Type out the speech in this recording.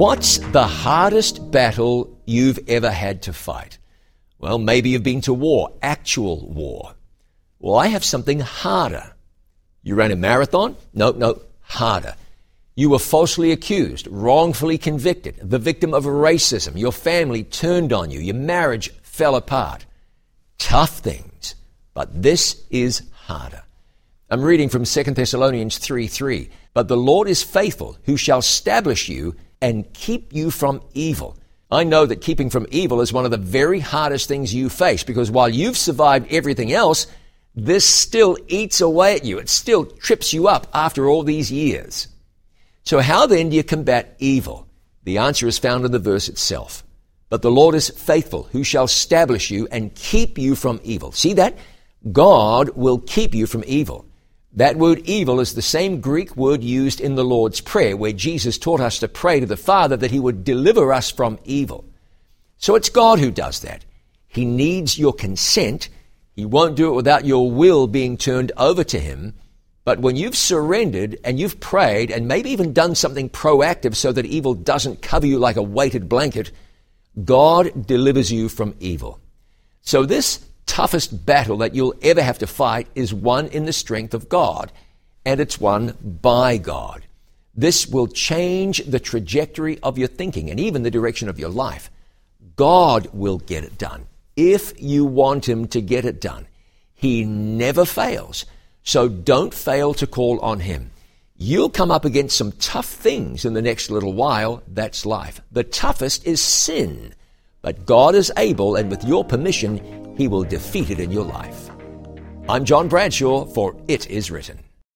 What's the hardest battle you've ever had to fight? Well, maybe you've been to war, actual war. Well, I have something harder. You ran a marathon? No, no, harder. You were falsely accused, wrongfully convicted, the victim of racism. Your family turned on you. Your marriage fell apart. Tough things. But this is harder. I'm reading from 2 Thessalonians 3 3. But the Lord is faithful, who shall establish you and keep you from evil. I know that keeping from evil is one of the very hardest things you face because while you've survived everything else, this still eats away at you. It still trips you up after all these years. So, how then do you combat evil? The answer is found in the verse itself. But the Lord is faithful, who shall establish you and keep you from evil. See that? God will keep you from evil. That word evil is the same Greek word used in the Lord's Prayer, where Jesus taught us to pray to the Father that He would deliver us from evil. So it's God who does that. He needs your consent. He won't do it without your will being turned over to Him. But when you've surrendered and you've prayed and maybe even done something proactive so that evil doesn't cover you like a weighted blanket, God delivers you from evil. So this toughest battle that you'll ever have to fight is won in the strength of God, and it's won by God. This will change the trajectory of your thinking and even the direction of your life. God will get it done if you want Him to get it done. He never fails. So don't fail to call on Him. You'll come up against some tough things in the next little while. That's life. The toughest is sin. But God is able, and with your permission, he will defeat it in your life. I'm John Bradshaw for It Is Written.